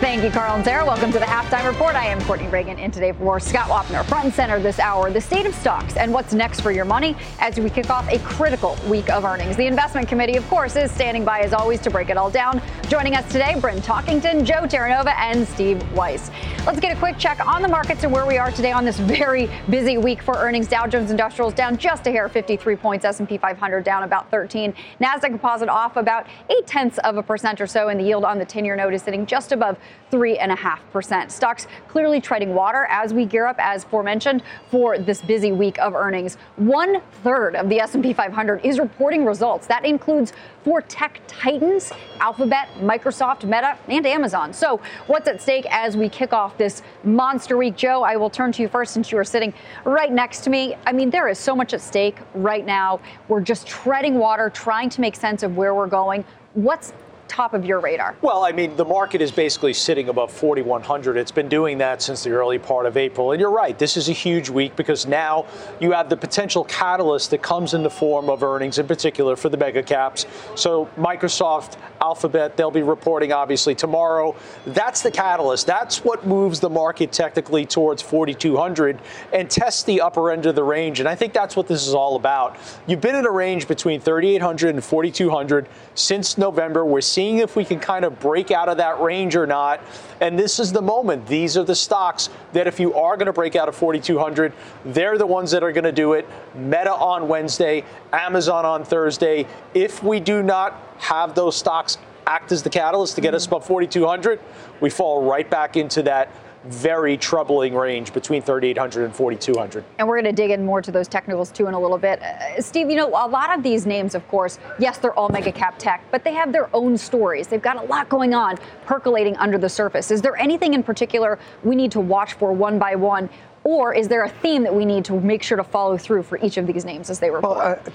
Thank you, Carl and Sarah. Welcome to the Halftime Report. I am Courtney Reagan and today for Scott Wapner. Front and center this hour, the state of stocks and what's next for your money as we kick off a critical week of earnings. The investment committee, of course, is standing by as always to break it all down. Joining us today, Bryn Talkington, Joe Terranova, and Steve Weiss. Let's get a quick check on the markets and where we are today on this very busy week for earnings. Dow Jones Industrials down just a hair, 53 points. S&P 500 down about 13. Nasdaq Composite off about eight tenths of a percent or so, and the yield on the 10-year note is sitting just above 3.5%. Stocks clearly treading water as we gear up, as forementioned, for this busy week of earnings. One third of the S&P 500 is reporting results. That includes four tech titans, Alphabet, Microsoft, Meta, and Amazon. So what's at stake as we kick off this monster week? Joe, I will turn to you first since you are sitting right next to me. I mean, there is so much at stake right now. We're just treading water, trying to make sense of where we're going. What's top of your radar? Well, I mean, the market is basically sitting above 4,100. It's been doing that since the early part of April. And you're right, this is a huge week because now you have the potential catalyst that comes in the form of earnings, in particular for the mega caps. So, Microsoft, Alphabet, they'll be reporting obviously tomorrow. That's the catalyst. That's what moves the market technically towards 4,200 and tests the upper end of the range. And I think that's what this is all about. You've been in a range between 3,800 and 4,200 since November. We're seeing if we can kind of break out of that range or not. And this is the moment. These are the stocks that, if you are going to break out of 4,200, they're the ones that are going to do it. Meta on Wednesday, Amazon on Thursday. If we do not have those stocks act as the catalyst to get us above 4,200, we fall right back into that very troubling range between 3,800 and 4,200. And we're going to dig in more to those technicals too in a little bit. Uh, Steve, you know, a lot of these names, of course, yes, they're all mega cap tech, but they have their own stories. They've got a lot going on percolating under the surface. Is there anything in particular we need to watch for one by one? Or is there a theme that we need to make sure to follow through for each of these names as they report? Well, uh,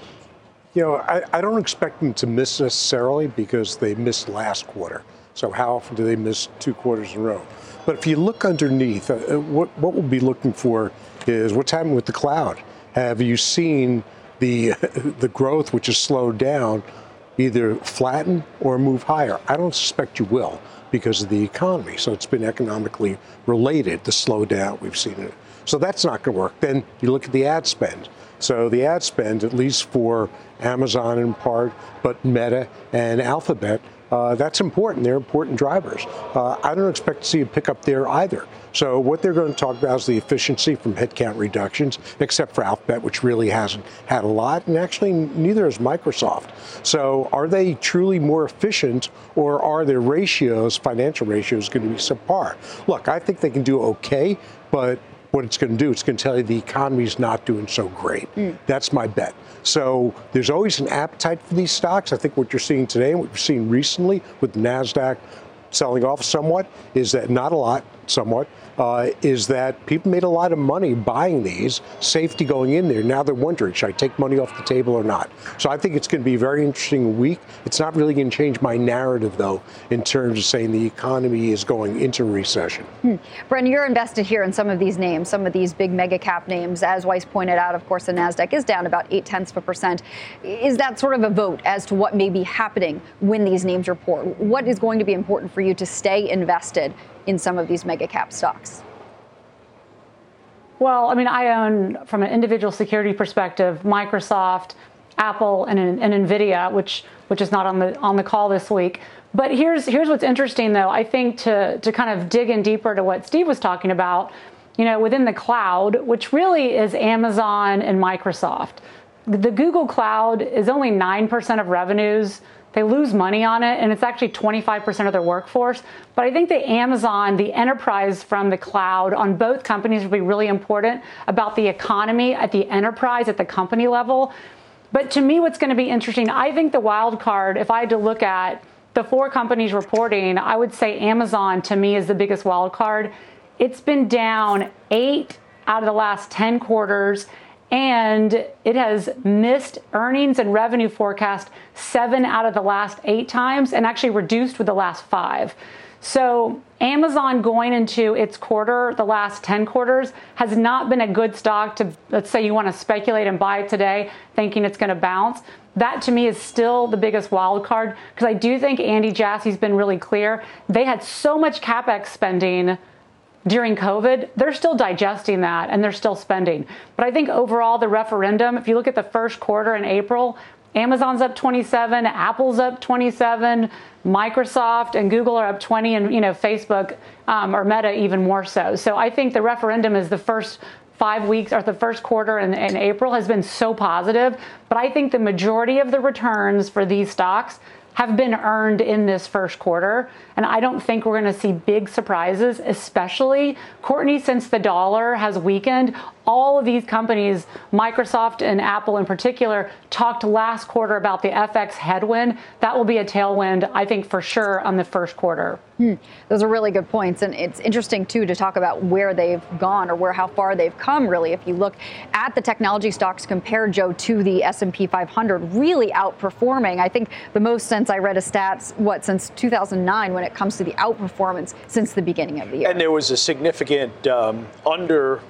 you know, I, I don't expect them to miss necessarily because they missed last quarter. So how often do they miss two quarters in a row? But if you look underneath, uh, uh, what, what we'll be looking for is what's happening with the cloud. Have you seen the, the growth, which has slowed down, either flatten or move higher? I don't suspect you will because of the economy. So it's been economically related, the slowdown we've seen it. So that's not going to work. Then you look at the ad spend. So the ad spend, at least for Amazon in part, but Meta and Alphabet, uh, that's important. They're important drivers. Uh, I don't expect to see a pickup there either. So what they're going to talk about is the efficiency from headcount reductions, except for Alphabet, which really hasn't had a lot, and actually neither has Microsoft. So are they truly more efficient, or are their ratios, financial ratios, going to be subpar? Look, I think they can do okay, but what it's going to do, it's going to tell you the economy is not doing so great. Mm. That's my bet. So there's always an appetite for these stocks. I think what you're seeing today and what you're seeing recently with NASDAQ selling off somewhat is that not a lot, somewhat, uh, is that people made a lot of money buying these, safety going in there. Now they're wondering, should I take money off the table or not? So I think it's going to be a very interesting week. It's not really going to change my narrative, though, in terms of saying the economy is going into recession. Hmm. Bryn, you're invested here in some of these names, some of these big mega cap names. As Weiss pointed out, of course, the NASDAQ is down about eight tenths of a percent. Is that sort of a vote as to what may be happening when these names report? What is going to be important for you to stay invested in some of these mega cap stocks? Well, I mean, I own, from an individual security perspective, Microsoft, Apple, and, and Nvidia, which which is not on the on the call this week. But here's here's what's interesting, though. I think to to kind of dig in deeper to what Steve was talking about, you know, within the cloud, which really is Amazon and Microsoft. The Google Cloud is only nine percent of revenues they lose money on it, and it's actually 25% of their workforce. But I think the Amazon, the enterprise from the cloud on both companies will be really important about the economy at the enterprise, at the company level. But to me, what's going to be interesting, I think the wild card, if I had to look at the four companies reporting, I would say Amazon to me is the biggest wild card. It's been down eight out of the last 10 quarters and it has missed earnings and revenue forecast seven out of the last eight times and actually reduced with the last five. So, Amazon going into its quarter, the last 10 quarters, has not been a good stock to, let's say you want to speculate and buy it today thinking it's going to bounce. That to me is still the biggest wild card because I do think Andy Jassy's been really clear. They had so much capex spending during COVID, they're still digesting that and they're still spending. But I think overall, the referendum, if you look at the first quarter in April, Amazon's up 27, Apple's up 27, Microsoft and Google are up 20, and you know Facebook um, or Meta even more so. So I think the referendum is the first five weeks or the first quarter in, in April has been so positive. But I think the majority of the returns for these stocks have been earned in this first quarter. And I don't think we're going to see big surprises, especially, Courtney, since the dollar has weakened. All of these companies, Microsoft and Apple in particular, talked last quarter about the FX headwind. That will be a tailwind, I think, for sure on the first quarter. Hmm. Those are really good points, and it's interesting too to talk about where they've gone or where how far they've come. Really, if you look at the technology stocks compared, Joe, to the S&P 500, really outperforming. I think the most since I read a stats what since 2009 when it comes to the outperformance since the beginning of the year. And there was a significant um, under.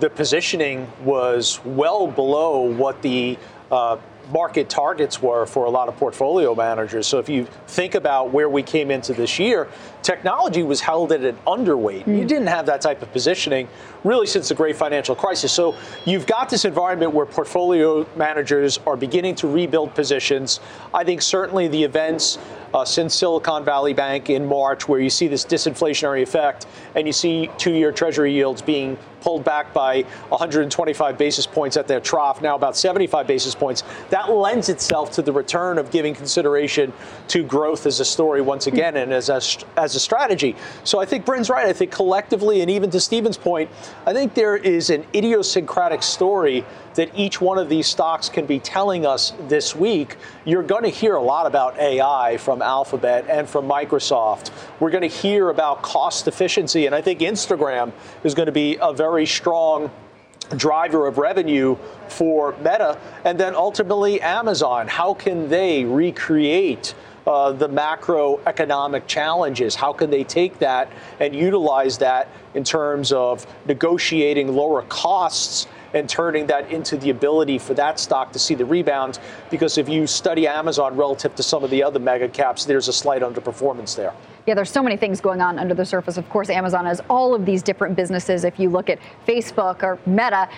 The positioning was well below what the uh, market targets were for a lot of portfolio managers. So if you think about where we came into this year, technology was held at an underweight. Mm. You didn't have that type of positioning really since the great financial crisis. So you've got this environment where portfolio managers are beginning to rebuild positions. I think certainly the events uh, since Silicon Valley Bank in March, where you see this disinflationary effect and you see two year Treasury yields being pulled back by 125 basis points at their trough, now about 75 basis points. That lends itself to the return of giving consideration to growth as a story once again and as a, as a strategy. So I think Bryn's right. I think collectively, and even to Stephen's point, I think there is an idiosyncratic story that each one of these stocks can be telling us this week. You're going to hear a lot about AI from Alphabet and from Microsoft. We're going to hear about cost efficiency, and I think Instagram is going to be a very strong driver of revenue for Meta, and then ultimately Amazon. How can they recreate? Uh, the macroeconomic challenges. How can they take that and utilize that in terms of negotiating lower costs and turning that into the ability for that stock to see the rebound. Because if you study Amazon relative to some of the other mega caps, there's a slight underperformance there. Yeah, there's so many things going on under the surface. Of course, Amazon has all of these different businesses. If you look at Facebook or Meta,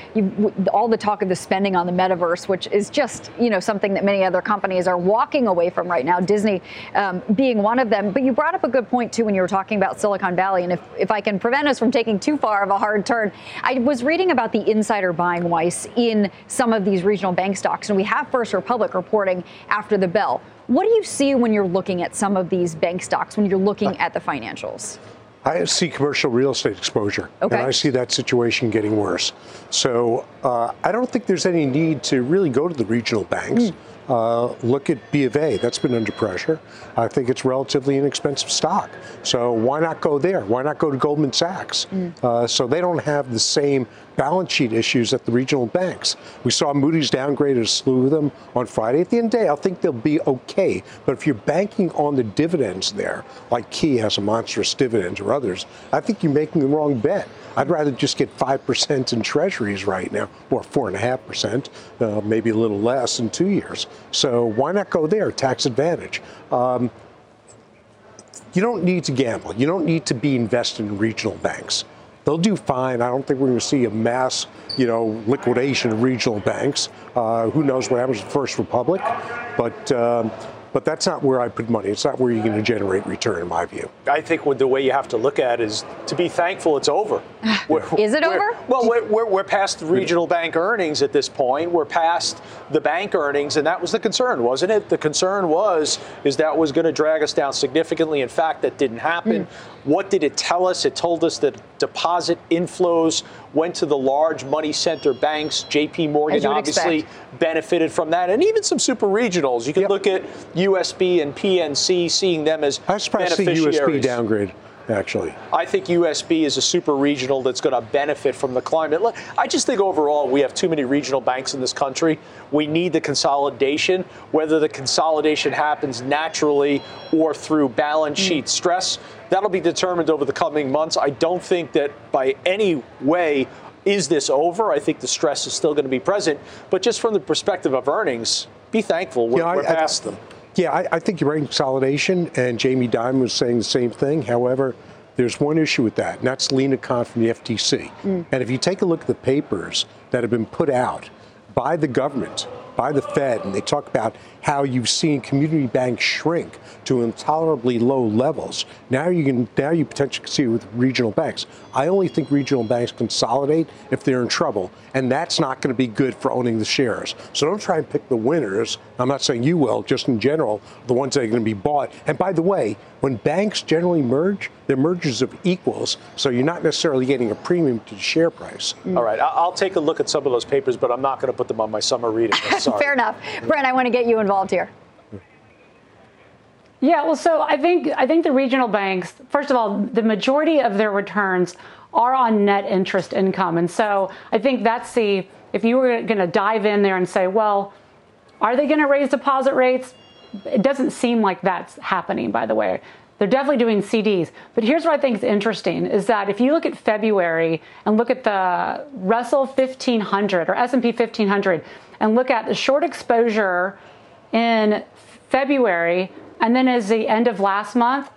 all the talk of the spending on the metaverse, which is just you know something that many other companies are walking away from right now. Disney um, being one of them. But you brought up a good point too when you were talking about Silicon Valley. And if if I can prevent us from taking too far of a hard turn, I was reading about the insider buying Weiss in some of these regional bank stocks, and we have First Republic reporting after the bell. What do you see when you're looking at some of these bank stocks, when you're looking at the financials? I see commercial real estate exposure, okay. and I see that situation getting worse. So uh, I don't think there's any need to really go to the regional banks. Mm. Uh, look at B of A. That's been under pressure. I think it's relatively inexpensive stock. So why not go there? Why not go to Goldman Sachs? Mm. Uh, so they don't have the same balance sheet issues at the regional banks. We saw Moody's downgrade a slew of them on Friday. At the end of the day, I think they'll be okay. But if you're banking on the dividends there, like Key has a monstrous dividend or others, I think you're making the wrong bet. I'd rather just get 5% in treasuries right now, or 4.5%, uh, maybe a little less in two years. So why not go there, tax advantage? Um, you don't need to gamble. You don't need to be invested in regional banks. They'll do fine. I don't think we're going to see a mass, you know, liquidation of regional banks. Uh, who knows what happens with First Republic? But um, but that's not where I put money. It's not where you're going to generate return, in my view. I think the way you have to look at it is to be thankful it's over. is it over? Well, we're, we're, we're, past the regional bank earnings at this point. We're past the bank earnings, and that was the concern, wasn't it? The concern was is that was going to drag us down significantly. In fact, that didn't happen. Mm. What did it tell us? It told us that deposit inflows went to the large money center banks. JP Morgan obviously expect. benefited from that, and even some super regionals. You can yep. look at USB and PNC, seeing them as I was surprised to see USB downgrade actually. I think USB is a super regional that's going to benefit from the climate. I just think overall we have too many regional banks in this country. We need the consolidation, whether the consolidation happens naturally or through balance hmm. sheet stress. That'll be determined over the coming months. I don't think that by any way is this over. I think the stress is still going to be present. But just from the perspective of earnings, be thankful we're, yeah, we're I, past I, them. Yeah, I, I, think you're right in consolidation, and Jamie Dimon was saying the same thing. However, there's one issue with that, and that's Lina Khan from the FTC. Mm. And if you take a look at the papers that have been put out by the government, by the Fed, and they talk about how you've seen community banks shrink to intolerably low levels. Now you can now you potentially see it with regional banks. I only think regional banks consolidate if they're in trouble, and that's not going to be good for owning the shares. So don't try and pick the winners. I'm not saying you will, just in general, the ones that are going to be bought. And by the way, when banks generally merge, they're mergers of equals, so you're not necessarily getting a premium to the share price. All right, I'll take a look at some of those papers, but I'm not going to put them on my summer reading. Fair enough. Bryn, I want to get you involved involved here? Yeah, well, so I think I think the regional banks, first of all, the majority of their returns are on net interest income, and so I think that's the if you were going to dive in there and say, well, are they going to raise deposit rates? It doesn't seem like that's happening. By the way, they're definitely doing CDs. But here's what I think is interesting: is that if you look at February and look at the Russell 1500 or S&P 1500 and look at the short exposure in February, and then as the end of last month,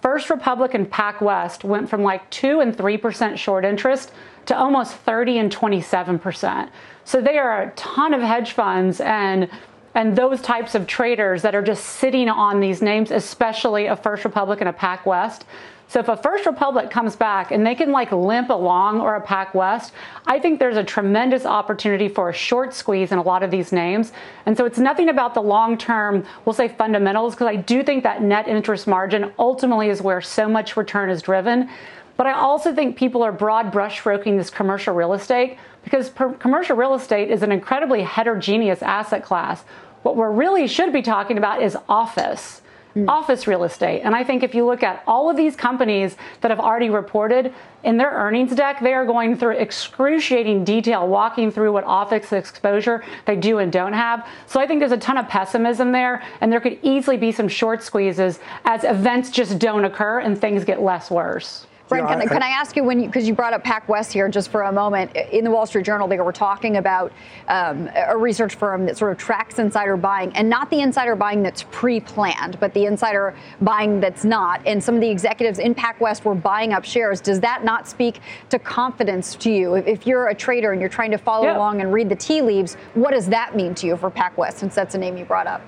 First Republic and PacWest went from like 2 and 3% short interest to almost 30 and 27%. So there are a ton of hedge funds and and those types of traders that are just sitting on these names, especially a First Republic and a PacWest, so if a First Republic comes back and they can like limp along or a PacWest, I think there's a tremendous opportunity for a short squeeze in a lot of these names. And so it's nothing about the long term, we'll say fundamentals, because I do think that net interest margin ultimately is where so much return is driven. But I also think people are broad brushstroking this commercial real estate because per- commercial real estate is an incredibly heterogeneous asset class. What we really should be talking about is office mm. office real estate. And I think if you look at all of these companies that have already reported in their earnings deck, they are going through excruciating detail, walking through what office exposure they do and don't have. So I think there's a ton of pessimism there, and there could easily be some short squeezes as events just don't occur and things get less worse. Bryn, can, I, can I ask you when because you, you, brought up PacWest here just for a moment in the Wall Street Journal they were talking about um, a research firm that sort of tracks insider buying and not the insider buying that's pre-planned but the insider buying that's not and some of the executives in PacWest were buying up shares does that not speak to confidence to you if, if you're a trader and you're trying to follow yeah. along and read the tea leaves what does that mean to you for PacWest since that's a name you brought up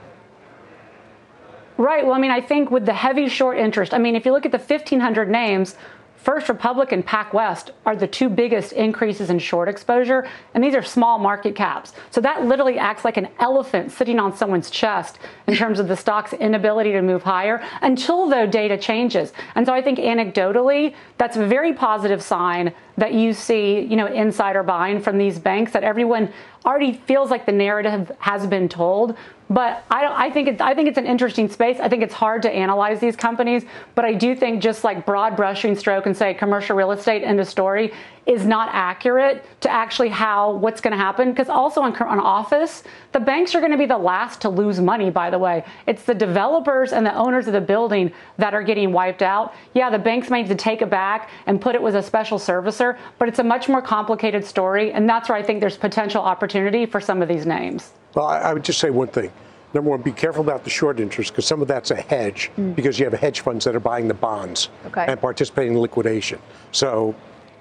Right. Well, I mean, I think with the heavy short interest, I mean, if you look at the 1,500 names, First Republic and PacWest are the two biggest increases in short exposure, and these are small market caps. So that literally acts like an elephant sitting on someone's chest in terms of the stock's inability to move higher until the data changes. And so I think anecdotally, that's a very positive sign that you see, you know, insider buying from these banks that everyone already feels like the narrative has been told. But I, I think it, I think it's an interesting space. I think it's hard to analyze these companies, but I do think just like broad brushing stroke and say commercial real estate end of story is not accurate to actually how what's going to happen. Because also on, on office, the banks are going to be the last to lose money. By the way, it's the developers and the owners of the building that are getting wiped out. Yeah, the banks may need to take it back and put it with a special servicer, but it's a much more complicated story, and that's where I think there's potential opportunity for some of these names. Well, I would just say one thing. Number one, be careful about the short interest because some of that's a hedge mm. because you have hedge funds that are buying the bonds okay. and participating in liquidation. So,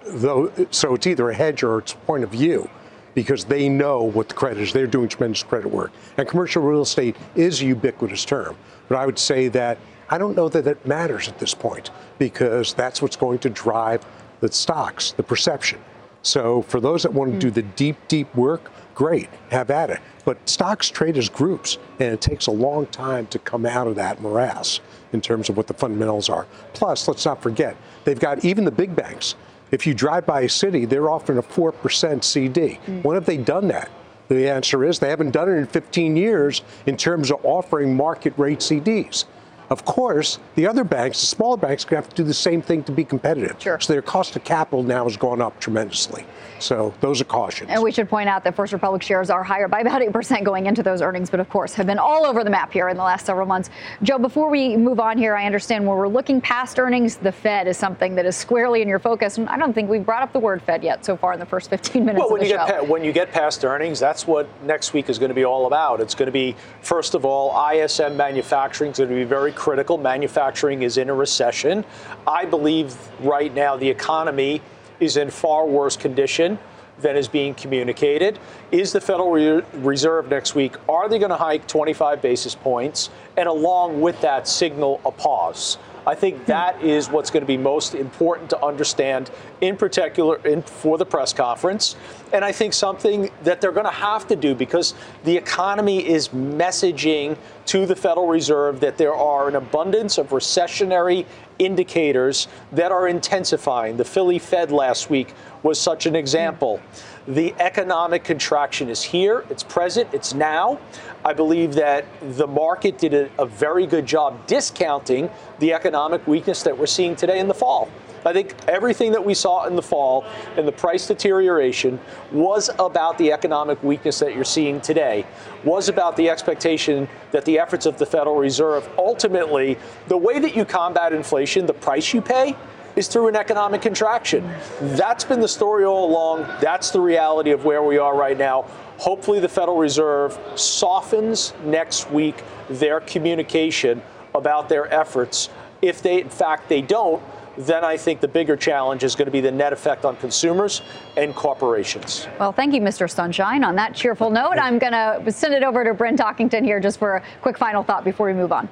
though, so it's either a hedge or it's a point of view. because they know what the credit is. They're doing tremendous credit work. And commercial real estate is a ubiquitous term. But I would say that I don't know that it matters at this point because that's what's going to drive the stocks, the perception. So for those that want to hmm. do the deep, deep work, great, have at it. But stocks trade as groups, and it takes a long time to come out of that morass in terms of what the fundamentals are. Plus, let's not forget, they've got even the big banks if you drive by a city, they're offering a 4% CD. Mm. When have they done that? The answer is they haven't done it in 15 years in terms of offering market rate CDs. Of course, the other banks, the smaller banks, have to do the same thing to be competitive. Sure. So their cost of capital now has gone up tremendously. So those are cautions. And we should point out that First Republic shares are higher by about 8% going into those earnings, but of course have been all over the map here in the last several months. Joe, before we move on here, I understand when we're looking past earnings, the Fed is something that is squarely in your focus. And I don't think we've brought up the word Fed yet so far in the first 15 minutes well, when of the you show. Get, when you get past earnings, that's what next week is going to be all about. It's going to be, first of all, ISM manufacturing is going to be very critical. Manufacturing is in a recession. I believe right now the economy is in far worse condition than is being communicated. Is the Federal Reserve next week, are they going to hike 25 basis points and along with that signal a pause? I think that is what's going to be most important to understand, in particular in, for the press conference. And I think something that they're going to have to do because the economy is messaging to the Federal Reserve that there are an abundance of recessionary indicators that are intensifying. The Philly Fed last week was such an example. The economic contraction is here, it's present, it's now. I believe that the market did a, a, very good job discounting the economic weakness that we're seeing today in the fall. I think everything that we saw in the fall and the price deterioration was about the economic weakness that you're seeing today, was about the expectation that the efforts of the Federal Reserve ultimately, the way that you combat inflation, the price you pay, is through an economic contraction. That's been the story all along. That's the reality of where we are right now. Hopefully, the Federal Reserve softens next week their communication about their efforts. If they, in fact, they don't, then I think the bigger challenge is going to be the net effect on consumers and corporations. Well, thank you, Mr. Sunshine. On that cheerful note, I'm going to send it over to Bryn Talkington here just for a quick final thought before we move on.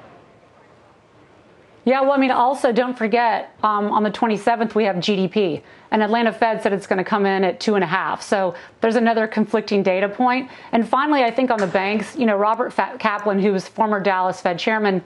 Yeah, well, I mean, also don't forget um, on the 27th we have GDP, and Atlanta Fed said it's going to come in at two and a half. So there's another conflicting data point. And finally, I think on the banks, you know, Robert Kaplan, who was former Dallas Fed chairman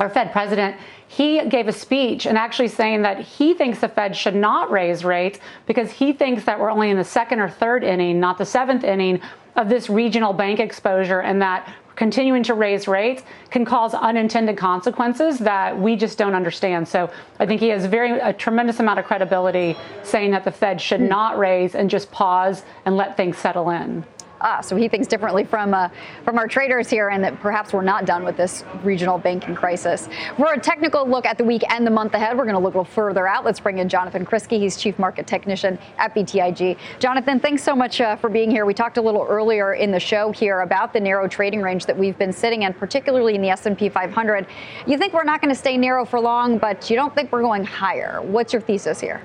or Fed president, he gave a speech and actually saying that he thinks the Fed should not raise rates because he thinks that we're only in the second or third inning, not the seventh inning of this regional bank exposure, and that continuing to raise rates can cause unintended consequences that we just don't understand. So I think he has very a tremendous amount of credibility saying that the Fed should hmm. not raise and just pause and let things settle in. Ah, so he thinks differently from uh, from our traders here, and that perhaps we're not done with this regional banking crisis. For a technical look at the week and the month ahead, we're going to look a little further out. Let's bring in Jonathan Krinsky. He's chief market technician at BTIG. Jonathan, thanks so much uh, for being here. We talked a little earlier in the show here about the narrow trading range that we've been sitting in, particularly in the S&P 500. You think we're not going to stay narrow for long, but you don't think we're going higher. What's your thesis here?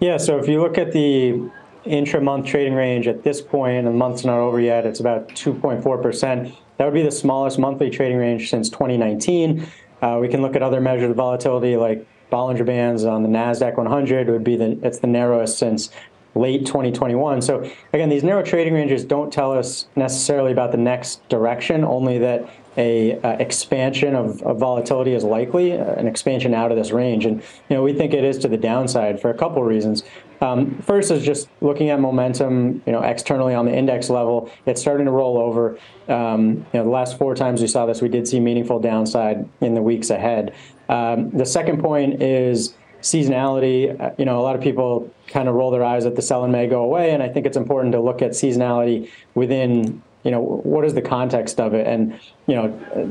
Yeah, so if you look at the intra-month trading range at this point, and the month's not over yet, it's about 2.4%. That would be the smallest monthly trading range since 2019. Uh, we can look at other measures of volatility like Bollinger Bands on the NASDAQ 100 would be the, it's the narrowest since late 2021. So again, these narrow trading ranges don't tell us necessarily about the next direction, only that a uh, expansion of, of, volatility is likely, uh, an expansion out of this range. And you know, we think it is to the downside for a couple of reasons. Um, first is just looking at momentum, you know, externally on the index level. It's starting to roll over. Um, you know, the last four times we saw this, we did see meaningful downside in the weeks ahead. Um, the second point is seasonality. Uh, you know, a lot of people kind of roll their eyes at the sell and may go away, and I think it's important to look at seasonality within. You know, what is the context of it? And you know,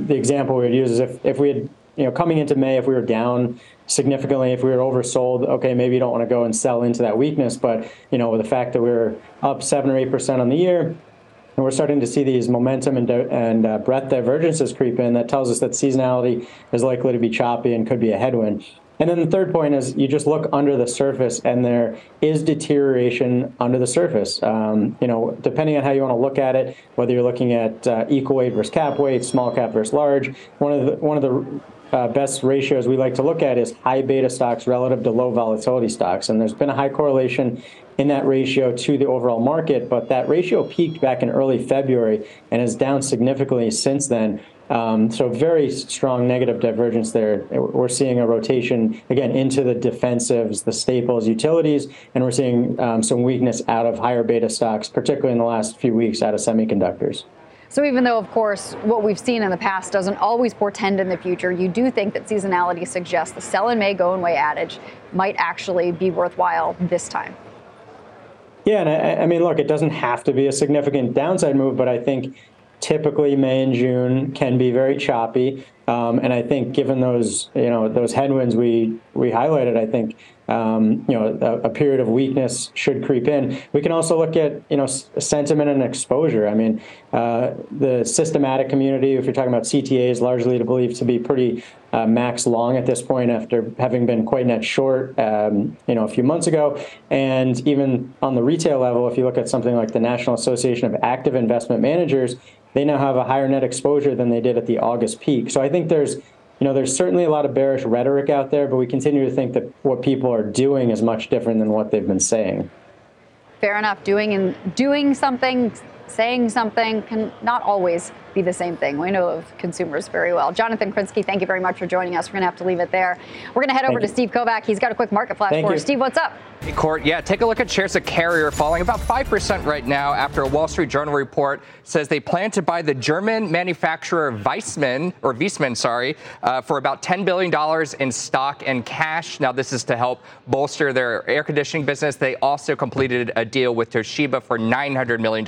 the example we would use is if if we had you know, coming into May, if we were down significantly, if we were oversold, okay, maybe you don't want to go and sell into that weakness. But you know, with the fact that we're up seven or eight percent on the year, and we're starting to see these momentum and, and uh, breadth divergences creep in, that tells us that seasonality is likely to be choppy and could be a headwind. And then the third point is you just look under the surface, and there is deterioration under the surface. Um, you know, depending on how you want to look at it, whether you're looking at uh, equal weight versus cap weight, small cap versus large, one of the one of the best ratios we like to look at is high beta stocks relative to low volatility stocks. And there's been a high correlation in that ratio to the overall market, but that ratio peaked back in early February and is down significantly since then. Um, so very strong negative divergence there. We're seeing a rotation again into the defensives, the staples, utilities, and we're seeing um, some weakness out of higher beta stocks, particularly in the last few weeks out of semiconductors. So even though, of course, what we've seen in the past doesn't always portend in the future, you do think that seasonality suggests the sell in May, go in May adage might actually be worthwhile this time. Yeah, and I, I, mean, look, it doesn't have to be a significant downside move, but I think typically May and June can be very choppy. Um, and I think given those, you know, those headwinds we we highlighted, I think um, you know, a, a, period of weakness should creep in. We can also look at, you know, sentiment and exposure. I mean, uh, the systematic community, if you're talking about CTA, is largely to believe to be pretty uh, max long at this point after having been quite net short, um, you know, a few months ago. And even on the retail level, if you look at something like the National Association of Active Investment Managers, they now have a higher net exposure than they did at the August peak. So I think there's you know, there's certainly a lot of bearish rhetoric out there, but we continue to think that what people are doing is much different than what they've been saying. Fair enough. Doing and doing something, saying something can not always be the same thing. We know of consumers very well. Jonathan Krinsky, thank you very much for joining us. We're going to have to leave it there. We're going to head thank over you. to Steve Kovach. He's got a quick market flash thank for us. Steve, what's up? Hey, Court, yeah, take a look at shares of Carrier falling about 5% right now after a Wall Street Journal report says they plan to buy the German manufacturer Weissman, or Viessmann, sorry, uh, for about $10 billion in stock and cash. Now, this is to help bolster their air conditioning business. They also completed a deal with Toshiba for $900 million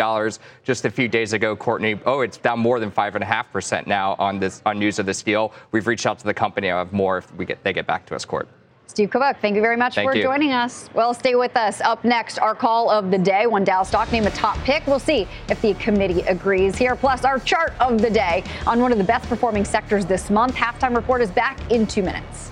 just a few days ago, Courtney. Oh, it's down more than 5.5% now on this on news of this deal. We've reached out to the company. I have more if we get they get back to us, Court. Steve Kovach, thank you very much thank for you. joining us. Well, stay with us. Up next, our call of the day. One Dow stock named a top pick. We'll see if the committee agrees here. Plus, our chart of the day on one of the best performing sectors this month. Halftime report is back in two minutes.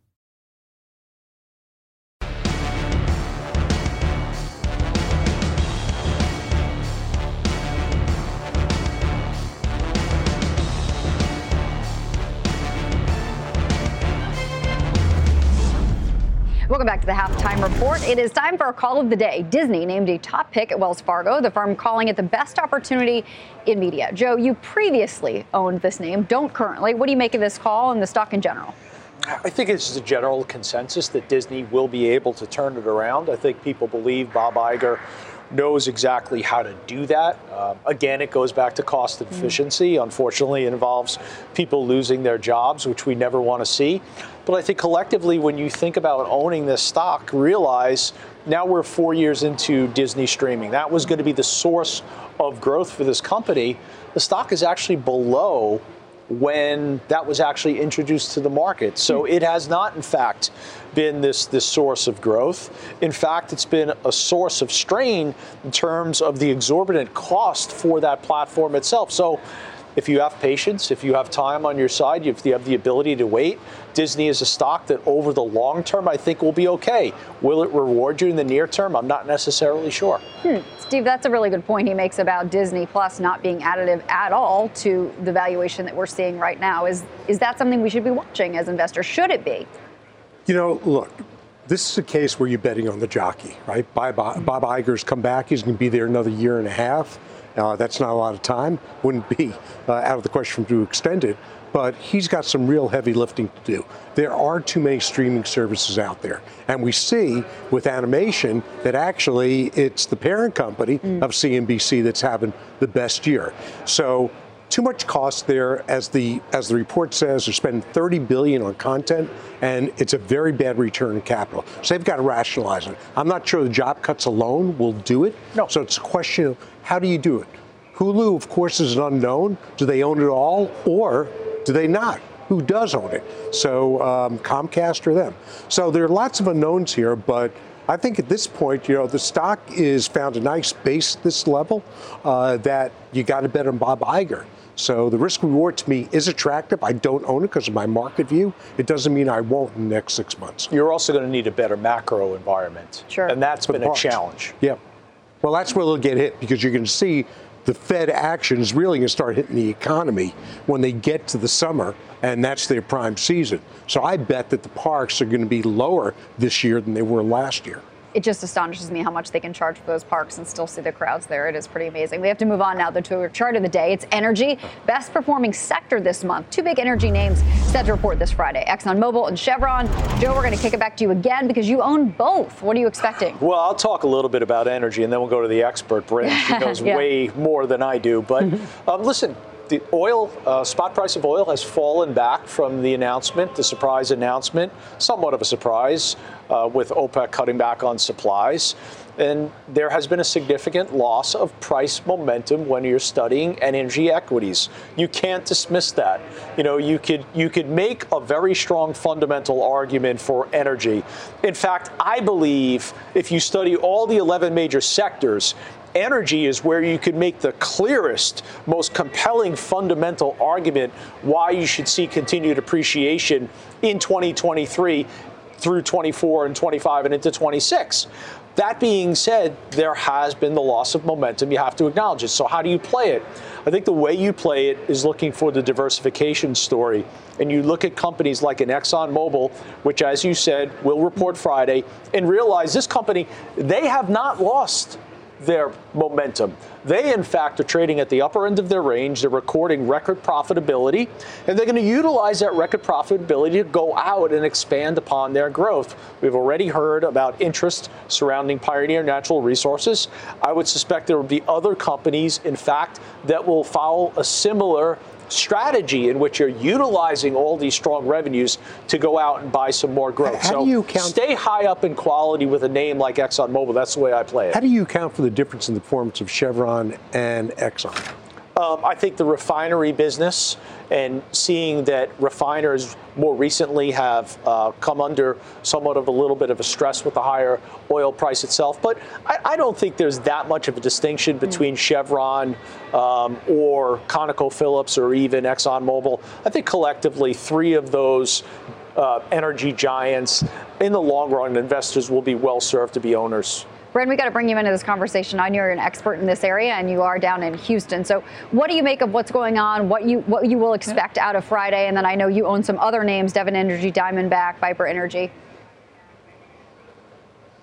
Welcome back to the halftime report. It is time for a call of the day. Disney named a top pick at Wells Fargo, the firm calling it the best opportunity in media. Joe, you previously owned this name, don't currently. What do you make of this call and the stock in general? I think it's a general consensus that Disney will be able to turn it around. I think people believe Bob Iger knows exactly how to do that. Um, again, it goes back to cost mm. efficiency. Mm. Unfortunately, it involves people losing their jobs, which we never want to see. But I think collectively, when you think about owning this stock, realize now we're four years into Disney streaming. That was going to be the source of growth for this company. The stock is actually below when that was actually introduced to the market. So hmm. it has not, in fact, been this, this source of growth. In fact, it's been a source of strain in terms of the exorbitant cost for that platform itself. So if you have patience, if you have time on your side, if you have the ability to wait, Disney is a stock that over the long term I think will be okay. Will it reward you in the near term? I'm not necessarily sure. Hmm. Steve, that's a really good point he makes about Disney Plus not being additive at all to the valuation that we're seeing right now. Is is that something we should be watching as investors? Should it be? You know, look, this is a case where you're betting on the jockey, right? Bob, Bob Iger's come back. He's going to be there another year and a half. Uh, that's not a lot of time. Wouldn't be uh, out of the question to extend it. But he's got some real heavy lifting to do. There are too many streaming services out there. And we see with animation that actually it's the parent company mm. of CNBC that's having the best year. So too much cost there as the as the report says. They're spending 30 billion on content and it's a very bad return on capital. So they've got to rationalize it. I'm not sure the job cuts alone will do it. No. so it's a question of how do you do it? Hulu of course is an unknown. Do they own it all or do they not? Who does own it? So um, comcast or them? So there are lots of unknowns here but I think at this point, you know, the stock is found a nice base this level uh, that you got to bet on Bob Iger. So the risk reward to me is attractive. I don't own it because of my market view. It doesn't mean I won't in the next six months. You're also going to need a better macro environment. Sure. And that's For been a challenge. Yeah. Well, that's where they'll get hit because you're going to see the Fed action is really going to start hitting the economy when they get to the summer, and that's their prime season. So I bet that the parks are going to be lower this year than they were last year it just astonishes me how much they can charge for those parks and still see the crowds there. It is pretty amazing. We have to move on now to our chart of the day. It's energy, best performing sector this month. Two big energy names set to report this Friday ExxonMobil and Chevron. Joe, we're going to kick it back to you again because you own both. What are you expecting? Well, I'll talk a little bit about energy and then we'll go to the expert, Bryn. She knows yeah. way more than I do. But um, listen, the oil uh, spot price of oil has fallen back from the announcement, the surprise announcement, somewhat of a surprise uh, with OPEC cutting back on supplies. And there has been a significant loss of price momentum when you're studying energy equities. You can't dismiss that. You know, you could you could make a very strong fundamental argument for energy. In fact, I believe if you study all the 11 major sectors, energy is where you could make the clearest, most compelling fundamental argument why you should see continued appreciation in 2023 through 24 and 25 and into 26. That being said, there has been the loss of momentum. You have to acknowledge it. So, how do you play it? I think the way you play it is looking for the diversification story. And you look at companies like an ExxonMobil, which, as you said, will report Friday, and realize this company, they have not lost their momentum. They, in fact, are trading at the upper end of their range. They're recording record profitability, and they're going to utilize that record profitability to go out and expand upon their growth. We've already heard about interest surrounding Pioneer Natural Resources. I would suspect there will be other companies, in fact, that will follow a similar strategy in which you're utilizing all these strong revenues to go out and buy some more growth. How so do you count- stay high up in quality with a name like ExxonMobil. That's the way I play it. How do you account for the difference in the performance of Chevron and Exxon? Um, I think the refinery business and seeing that refiners more recently have uh, come under somewhat of a little bit of a stress with the higher oil price itself. But I, I don't think there's that much of a distinction hmm. between mm. Chevron um, or ConocoPhillips or even ExxonMobil. I think collectively, three of those uh, energy giants, in the long run, investors will be well served to be owners. Bryn, we got to bring you into this conversation. I know you're an expert in this area, and you are down in Houston. So, what do you make of what's going on? What you what you will expect out of Friday? And then I know you own some other names: Devon Energy, Diamondback, Viper Energy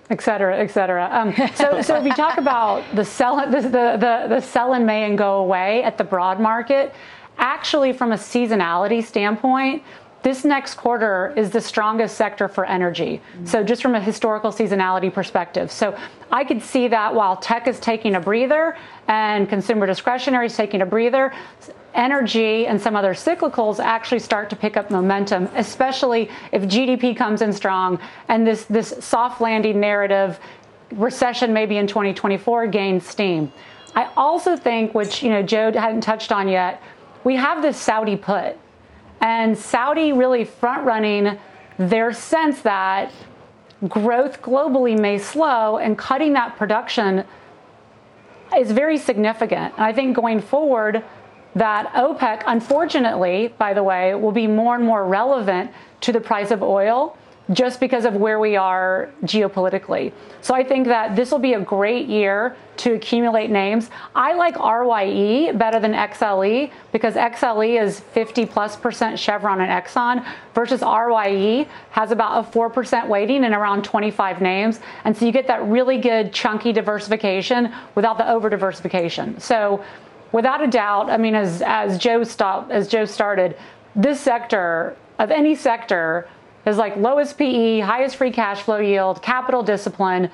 et cetera, et cetera. Um, so, so if you talk about the sell, the, the, the, the sell in May and go away at the broad market, actually from a seasonality standpoint, this next quarter is the strongest sector for energy. Mm-hmm. So, just from a historical seasonality perspective. So, I could see that while tech is taking a breather and consumer discretionary is taking a breather, energy and some other cyclicals actually start to pick up momentum, especially if GDP comes in strong and this, this soft landing narrative, recession maybe in 2024, gains steam. I also think, which you know Joe hadn't touched on yet, we have this Saudi put, and Saudi really front running their sense that growth globally may slow, and cutting that production is very significant. And I think going forward, that OPEC, unfortunately, by the way, will be more and more relevant to the price of oil just because of where we are geopolitically. So I think that this will be a great year to accumulate names. I like RYE better than XLE because XLE is 50 plus percent Chevron and Exxon versus RYE has about a 4% weighting and around 25 names. And so you get that really good chunky diversification without the over diversification. So without a doubt, I mean, as, as Joe stopped, as Joe started, this sector of any sector is like lowest PE, highest free cash flow yield, capital discipline.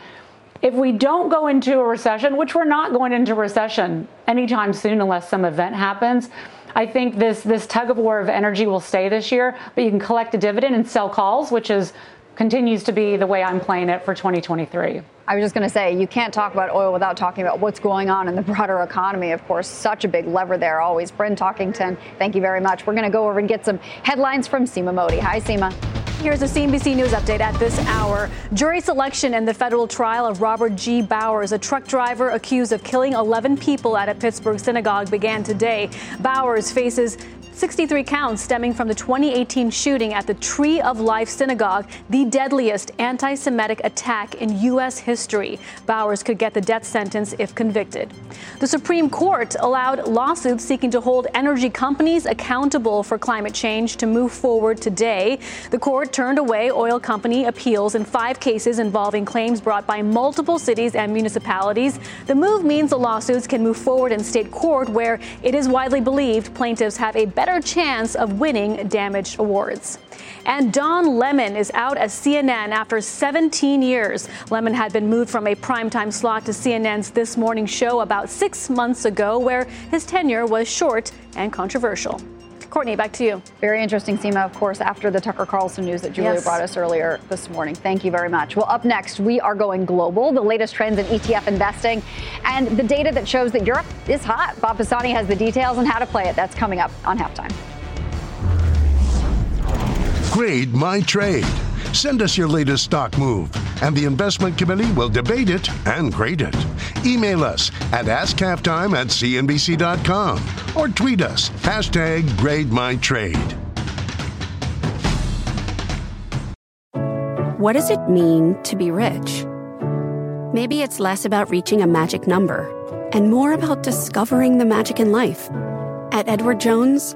If we don't go into a recession, which we're not going into recession anytime soon unless some event happens, I think this this tug of war of energy will stay this year, but you can collect a dividend and sell calls, which is continues to be the way I'm playing it for 2023. I was just going to say, you can't talk about oil without talking about what's going on in the broader economy. Of course, such a big lever there always. Bryn Talkington, thank you very much. We're going to go over and get some headlines from Seema Modi. Hi, Seema. Here's a CNBC News update at this hour. Jury selection in the federal trial of Robert G. Bowers, a truck driver accused of killing 11 people at a Pittsburgh synagogue, began today. Bowers faces 63 counts stemming from the 2018 shooting at the Tree of Life Synagogue, the deadliest anti Semitic attack in U.S. history. Bowers could get the death sentence if convicted. The Supreme Court allowed lawsuits seeking to hold energy companies accountable for climate change to move forward today. The court turned away oil company appeals in five cases involving claims brought by multiple cities and municipalities. The move means the lawsuits can move forward in state court, where it is widely believed plaintiffs have a better better chance of winning damaged awards. And Don Lemon is out at CNN after 17 years. Lemon had been moved from a primetime slot to CNN's This Morning show about six months ago, where his tenure was short and controversial. Courtney, back to you. Very interesting, Seema, of course, after the Tucker Carlson news that Julia yes. brought us earlier this morning. Thank you very much. Well, up next, we are going global, the latest trends in ETF investing, and the data that shows that Europe is hot. Bob Pisani has the details on how to play it. That's coming up on halftime. Grade my trade. Send us your latest stock move, and the investment committee will debate it and grade it. Email us at askhalftime at cnbc.com or tweet us hashtag GradeMyTrade. What does it mean to be rich? Maybe it's less about reaching a magic number and more about discovering the magic in life. At Edward Jones,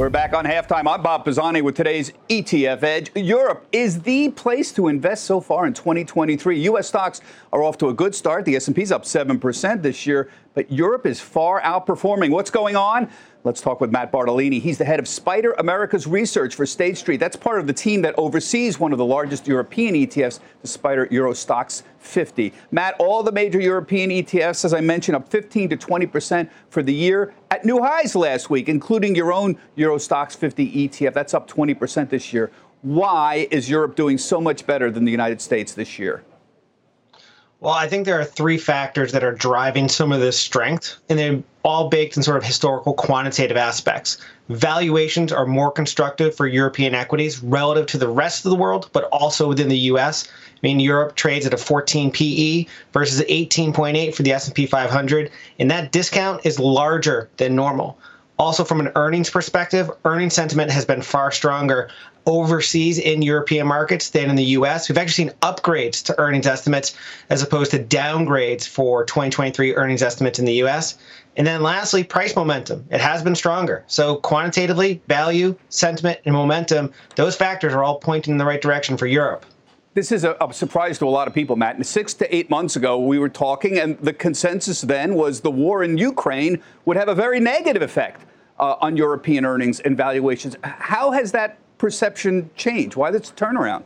We're back on halftime. I'm Bob Pisani with today's ETF Edge. Europe is the place to invest so far in 2023. U.S. stocks are off to a good start. The S&P's up 7% this year, but Europe is far outperforming. What's going on? Let's talk with Matt Bartolini. He's the head of SPDR America's research for State Street. That's part of the team that oversees one of the largest European ETFs, the SPDR Euro STOXX 50. Matt, all the major European ETFs, as I mentioned, up 15 to 20 percent for the year at new highs last week, including your own Euro STOXX 50 ETF. That's up 20 percent this year. Why is Europe doing so much better than the United States this year? Well, I think there are three factors that are driving some of this strength, and they're all baked in sort of historical quantitative aspects. Valuations are more constructive for European equities relative to the rest of the world, but also within the U.S. I mean, Europe trades at a 14 PE versus 18.8 for the S&P 500, and that discount is larger than normal. Also, from an earnings perspective, earnings sentiment has been far stronger overseas in European markets than in the US. We've actually seen upgrades to earnings estimates as opposed to downgrades for 2023 earnings estimates in the US. And then lastly, price momentum. It has been stronger. So quantitatively, value, sentiment, and momentum, those factors are all pointing in the right direction for Europe. This is a, a, surprise to a lot of people, Matt. And six to eight months ago, we were talking, and the consensus then was the war in Ukraine would have a very negative effect uh, on European earnings and valuations. How has that perception change? Why this turnaround?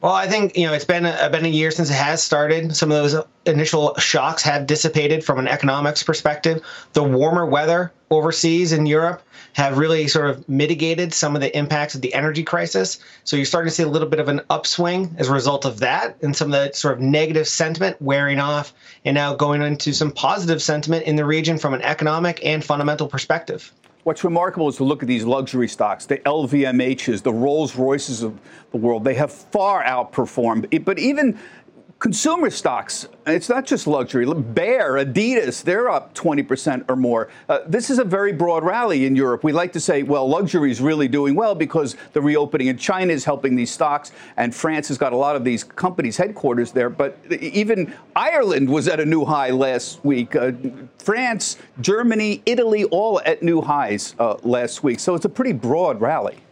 Well, I think you know it's been a, been a year since it has started. Some of those initial shocks have dissipated from an economics perspective. The warmer weather overseas in Europe have really sort of mitigated some of the impacts of the energy crisis. So you're starting to see a little bit of an upswing as a result of that, and some of the sort of negative sentiment wearing off, and now going into some positive sentiment in the region from an economic and fundamental perspective. What's remarkable is to look at these luxury stocks, the LVMHs, the Rolls Royces of the world. They have far outperformed. But even consumer stocks, it's not just luxury. Bear, Adidas, they're up 20% or more. Uh, this is a very broad rally in Europe. We like to say, well, luxury is really doing well because the reopening in China is helping these stocks, and France has got a lot of these companies' headquarters there. But even Ireland was at a new high last week. Uh, France, Germany, Italy, all at new highs uh, last week. So it's a pretty broad rally.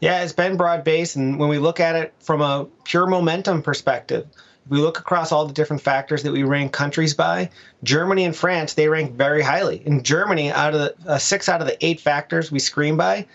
Yeah, it's been broad based. And when we look at it from a pure momentum perspective, we look across all the different factors that we rank countries by, Germany and France, they rank very highly. In Germany, out of the uh, six out of the eight factors we screen by,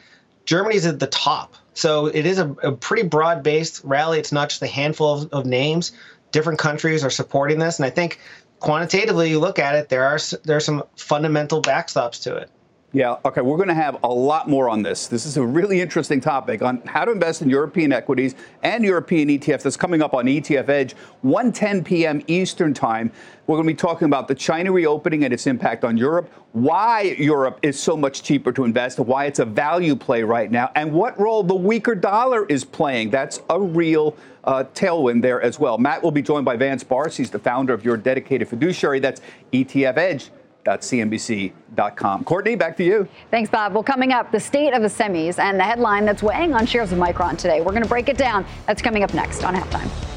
Germany's at the top. So it is a, a pretty broad based rally. It's not just a handful of, of names. Different countries are supporting this. And I think quantitatively, you look at it, there are, there are some fundamental backstops to it. Yeah, okay, we're going to have a lot more on this. This is a really interesting topic on how to invest in European equities and European ETFs. That's coming up on ETF Edge, 1:10 p.m. Eastern Time. We're going to be talking about the China reopening and its impact on Europe, why Europe is so much cheaper to invest, why it's a value play right now, and what role the weaker dollar is playing. That's a real uh, tailwind there as well. Matt will be joined by Vance Barse. He's the founder of your dedicated fiduciary. That's ETF Edge cnbc.com. Courtney, back to you. Thanks, Bob. Well, coming up, the state of the semis and the headline that's weighing on shares of Micron today. We're going to break it down. That's coming up next on halftime.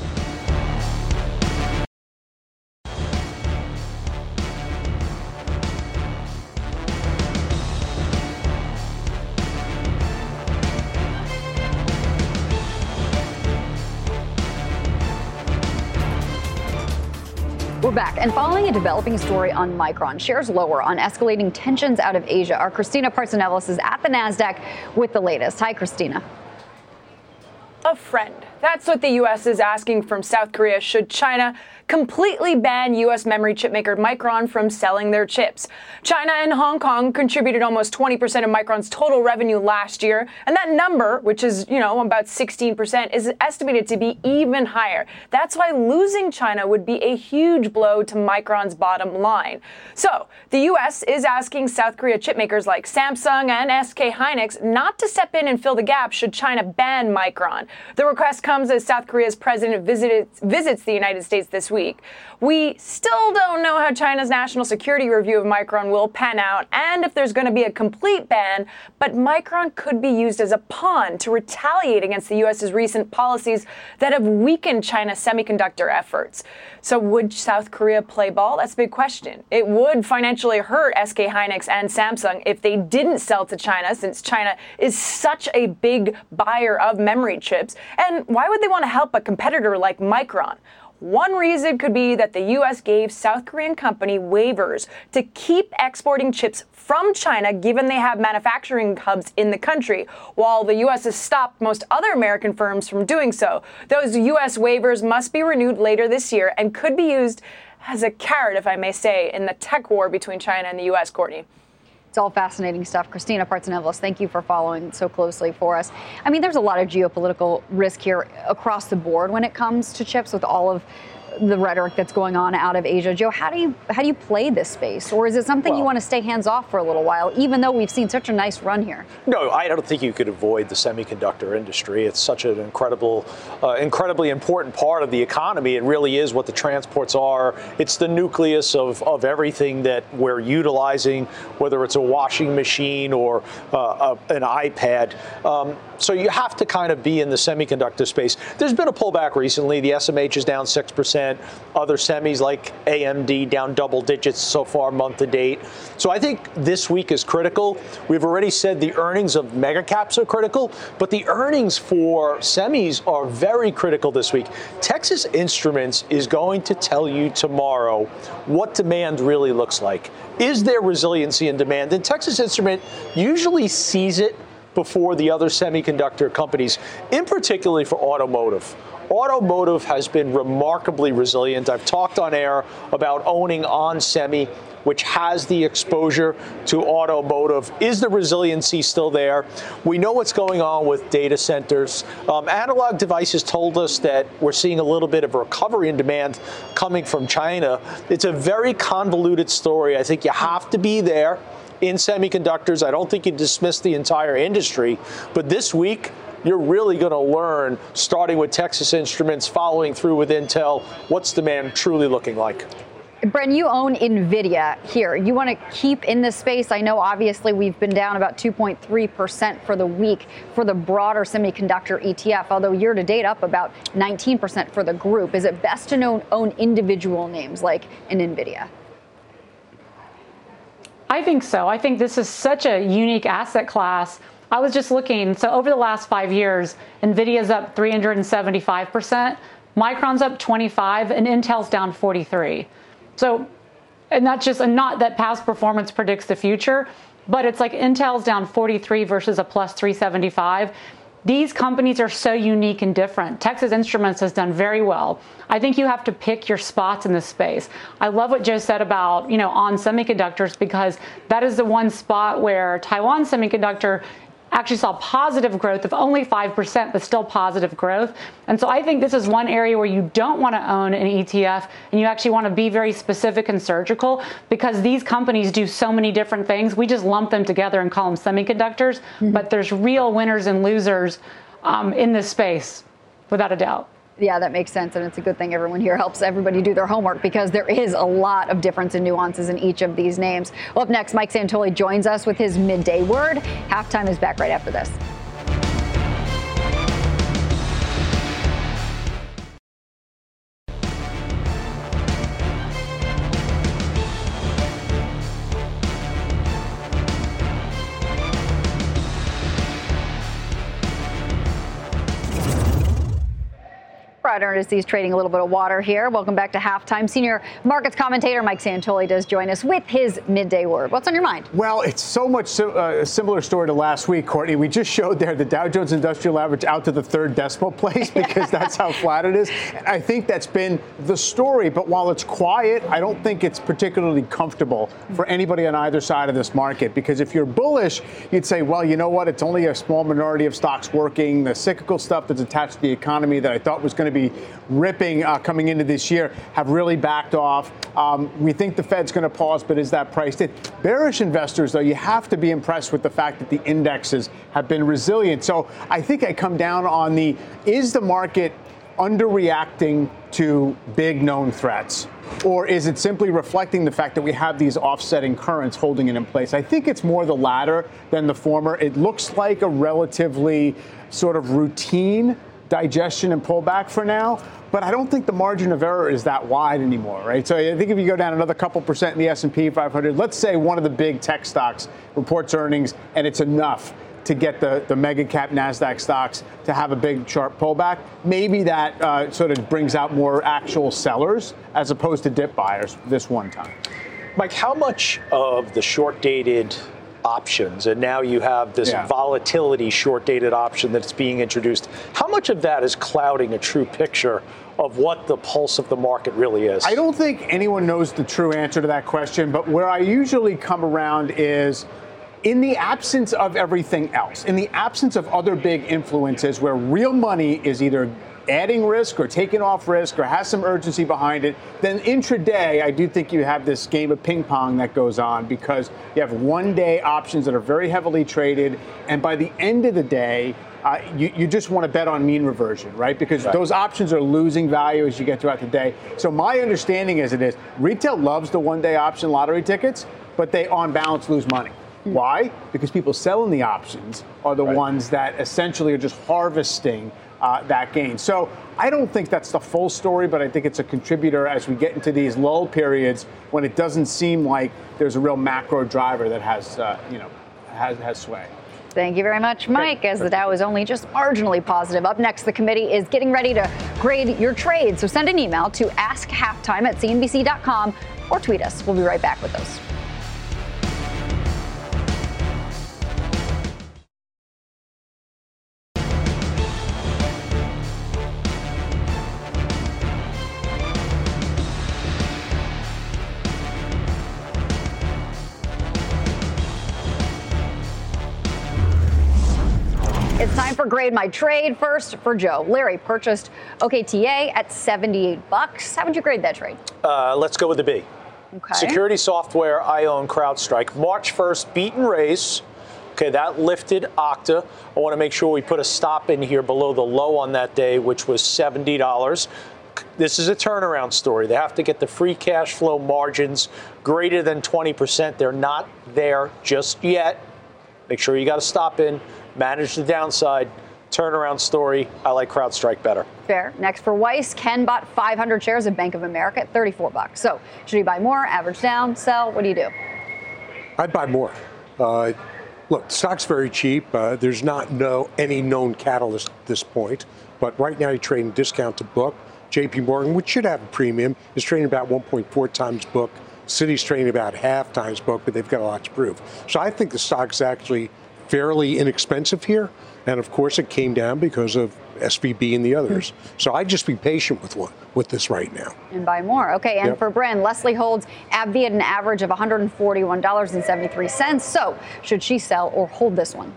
And following a developing story on Micron, shares lower on escalating tensions out of Asia. Our Christina Partsinevelos is at the NASDAQ with the latest. Hi, Christina. A friend. That's what the U.S. is asking from South Korea should China completely ban U.S. memory chipmaker Micron from selling their chips. China and Hong Kong contributed almost 20% of Micron's total revenue last year, and that number, which is, you know, about 16%, is estimated to be even higher. That's why losing China would be a huge blow to Micron's bottom line. So, the U.S. is asking South Korea chipmakers like Samsung and SK Hynix not to step in and fill the gap should China ban Micron. The request comes as South Korea's president visits, visits the United States this week. We still don't know how China's national security review of Micron will pan out and if there's going to be a complete ban, but Micron could be used as a pawn to retaliate against the U.S.'s recent policies that have weakened China's semiconductor efforts. So, would South Korea play ball? That's a big question. It would financially hurt SK Hynix and Samsung if they didn't sell to China, since China is such a big buyer of memory chips. And why would they want to help a competitor like Micron? One reason could be that the U.S. gave South Korean company waivers to keep exporting chips from China, given they have manufacturing hubs in the country, while the U.S. has stopped most other American firms from doing so. Those U.S. waivers must be renewed later this year and could be used as a carrot, if I may say, in the tech war between China and the U.S., Courtney. It's all fascinating stuff. Christina Partsinevelos, thank you for following so closely for us. I mean, there's a lot of geopolitical risk here across the board when it comes to chips with all of the rhetoric that's going on out of Asia. Joe, how do you how do you play this space, or is it something well, you want to stay hands off for a little while, even though we've seen such a nice run here? No, I don't think you could avoid the semiconductor industry. It's such an incredible, uh, incredibly important part of the economy. It really is what the transports are. It's the nucleus of of everything that we're utilizing, whether it's a washing machine or uh, a, an iPad. Um, so you have to kind of be in the semiconductor space. There's been a pullback recently. The SMH is down 6%. Other semis like AMD down double digits so far month to date. So I think this week is critical. We've already said the earnings of mega caps are critical, but the earnings for semis are very critical this week. Texas Instruments is going to tell you tomorrow what demand really looks like. Is there resiliency in demand? And Texas Instrument usually sees it before the other semiconductor companies, in particularly for automotive. Automotive has been remarkably resilient. I've talked on air about owning ON Semi which has the exposure to automotive. Is the resiliency still there? We know what's going on with data centers. Um, analog devices told us that we're seeing a little bit of recovery in demand coming from China. It's a very convoluted story. I think you have to be there in semiconductors. I don't think you dismiss the entire industry. But this week, you're really going to learn, starting with Texas Instruments, following through with Intel, what's demand truly looking like. Bryn, you own NVIDIA here. You want to keep in this space? I know obviously we've been down about 2.3% for the week for the broader semiconductor ETF, although year to date up about 19% for the group. Is it best to know, own individual names like an NVIDIA? I think so. I think this is such a unique asset class. I was just looking. So over the last five years, NVIDIA's up 375%, Micron's up 25, and Intel's down 43. So, and that's just and not that past performance predicts the future, but it's like Intel's down 43 versus a plus 375. These companies are so unique and different. Texas Instruments has done very well. I think you have to pick your spots in this space. I love what Joe said about, you know, on semiconductors because that is the one spot where Taiwan Semiconductor actually saw positive growth of only 5%, but still positive growth. And so I think this is one area where you don't want to own an ETF and you actually want to be very specific and surgical because these companies do so many different things. We just lump them together and call them semiconductors, mm-hmm. but there's real winners and losers um, in this space, without a doubt. Yeah, that makes sense. And it's a good thing everyone here helps everybody do their homework because there is a lot of difference and nuances in each of these names. Well, up next, Mike Santoli joins us with his midday word. Halftime is back right after this. Brad Ernest is trading a little bit of water here. Welcome back to halftime. Senior markets commentator Mike Santoli does join us with his midday word. What's on your mind? Well, it's so much uh, a similar story to last week, Courtney. We just showed there the Dow Jones Industrial Average out to the third decimal place because that's how flat it is. And I think that's been the story. But while it's quiet, I don't think it's particularly comfortable for anybody on either side of this market because if you're bullish, you'd say, well, you know what? It's only a small minority of stocks working. The cyclical stuff that's attached to the economy that I thought was going to be be ripping uh, coming into this year have really backed off. Um, we think the Fed's going to pause, but is that priced in? Bearish investors, though, you have to be impressed with the fact that the indexes have been resilient. So I think I come down on the is the market underreacting to big known threats? Or is it simply reflecting the fact that we have these offsetting currents holding it in place? I think it's more the latter than the former. It looks like a relatively sort of routine digestion and pullback for now, but I don't think the margin of error is that wide anymore, right? So I think if you go down another couple percent in the S&P 500, let's say one of the big tech stocks reports earnings and it's enough to get the, the mega cap NASDAQ stocks to have a big sharp pullback, maybe that uh, sort of brings out more actual sellers as opposed to dip buyers this one time. Mike, how much of the short dated options, and now you have this yeah. volatility short dated option that's being introduced. How much of that is clouding a true picture of what the pulse of the market really is? I don't think anyone knows the true answer to that question, but where I usually come around is in the absence of everything else, in the absence of other big influences where real money is either adding risk or taking off risk or has some urgency behind it, then intraday, I do think you have this game of ping pong that goes on because you have one day options that are very heavily traded. And by the end of the day, uh, you, you, just want to bet on mean reversion, right? Because right. those options are losing value as you get throughout the day. So my understanding is it is, retail loves the one day option lottery tickets, but they on balance lose money. Hmm. Why? Because people selling the options are the right. ones that essentially are just harvesting uh, that gain. So I don't think that's the full story, but I think it's a contributor as we get into these lull periods when it doesn't seem like there's a real macro driver that has, uh, you know, has, has sway. Thank you very much, Mike. As the Dow is only just marginally positive. Up next, the committee is getting ready to grade your trade. So send an email to askhalftime at cnbc.com or tweet us. We'll be right back with those. Grade My Trade. First for Joe. Larry purchased OKTA at 78 bucks. How would you grade that trade? Uh, let's go with the B. Okay. Security software I own CrowdStrike. March 1st, beat and raise. Okay, that lifted Okta. I want to make sure we put a stop in here below the low on that day, which was $70. This is a turnaround story. They have to get the free cash flow margins greater than 20%. They're not there just yet. Make sure you got to stop in, manage the downside. Turnaround story. I like CrowdStrike better. Fair. Next for Weiss, Ken bought 500 shares of Bank of America at 34 bucks. So should he buy more, average down, sell? What do you do? I'd buy more. Uh, look, stock's very cheap. Uh, there's not no any known catalyst at this point. But right now, you're trading discount to book. JP Morgan, which should have a premium, is trading about 1.4 times book. Citi's trading about half times book, but they've got a lot to prove. So I think the stock's actually fairly inexpensive here. And of course, it came down because of SVB and the others. Hmm. So I'd just be patient with what, with this right now. And buy more. Okay, and Yep. for Bryn, Leslie holds AbbVie at an average of $141.73. So should she sell or hold this one?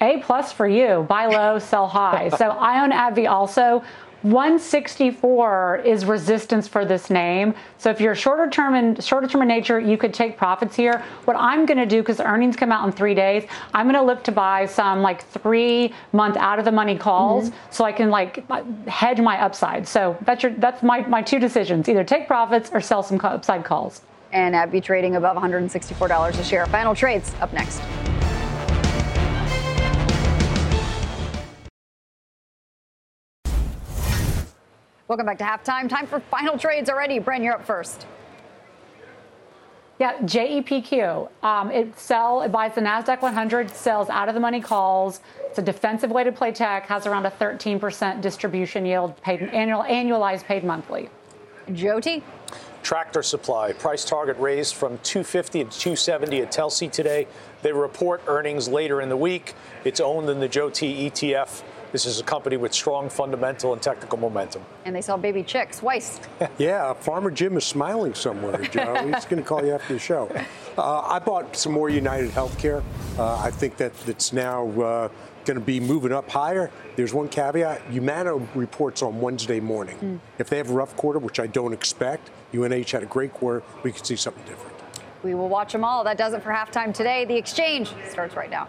A plus for you. Buy low, sell high. so I own AbbVie also. 164 is resistance for this name. So if you're shorter term and shorter term in nature, you could take profits here. What I'm going to do, because earnings come out in three days, I'm going to look to buy some like three month out of the money calls, mm-hmm. so I can like hedge my upside. So that's your that's my my two decisions: either take profits or sell some upside calls. And I'd be trading above $164 a share. Final trades up next. Welcome back to halftime. Time for final trades already. Bryn, you're up first. Yeah, JEPQ. Um, it sell it buys the Nasdaq 100, sells out of the money calls. It's a defensive way to play tech. Has around a 13% distribution yield, paid annual annualized paid monthly. Joti. Tractor Supply price target raised from 250 to 270 at Telsey today. They report earnings later in the week. It's owned in the JOET ETF. This is a company with strong fundamental and technical momentum. And they sell baby chicks. Weiss. Yeah, Farmer Jim is smiling somewhere, Joe. He's going to call you after the show. Uh, I bought some more United Healthcare. Uh, I think that it's now uh, going to be moving up higher. There's one caveat. Humana reports on Wednesday morning. If they have a rough quarter, which I don't expect, UNH had a great quarter, we could see something different. We will watch them all. That does it for halftime today. The exchange starts right now.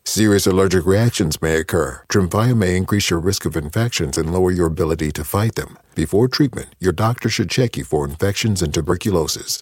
Serious allergic reactions may occur. Tremfya may increase your risk of infections and lower your ability to fight them. Before treatment, your doctor should check you for infections and tuberculosis.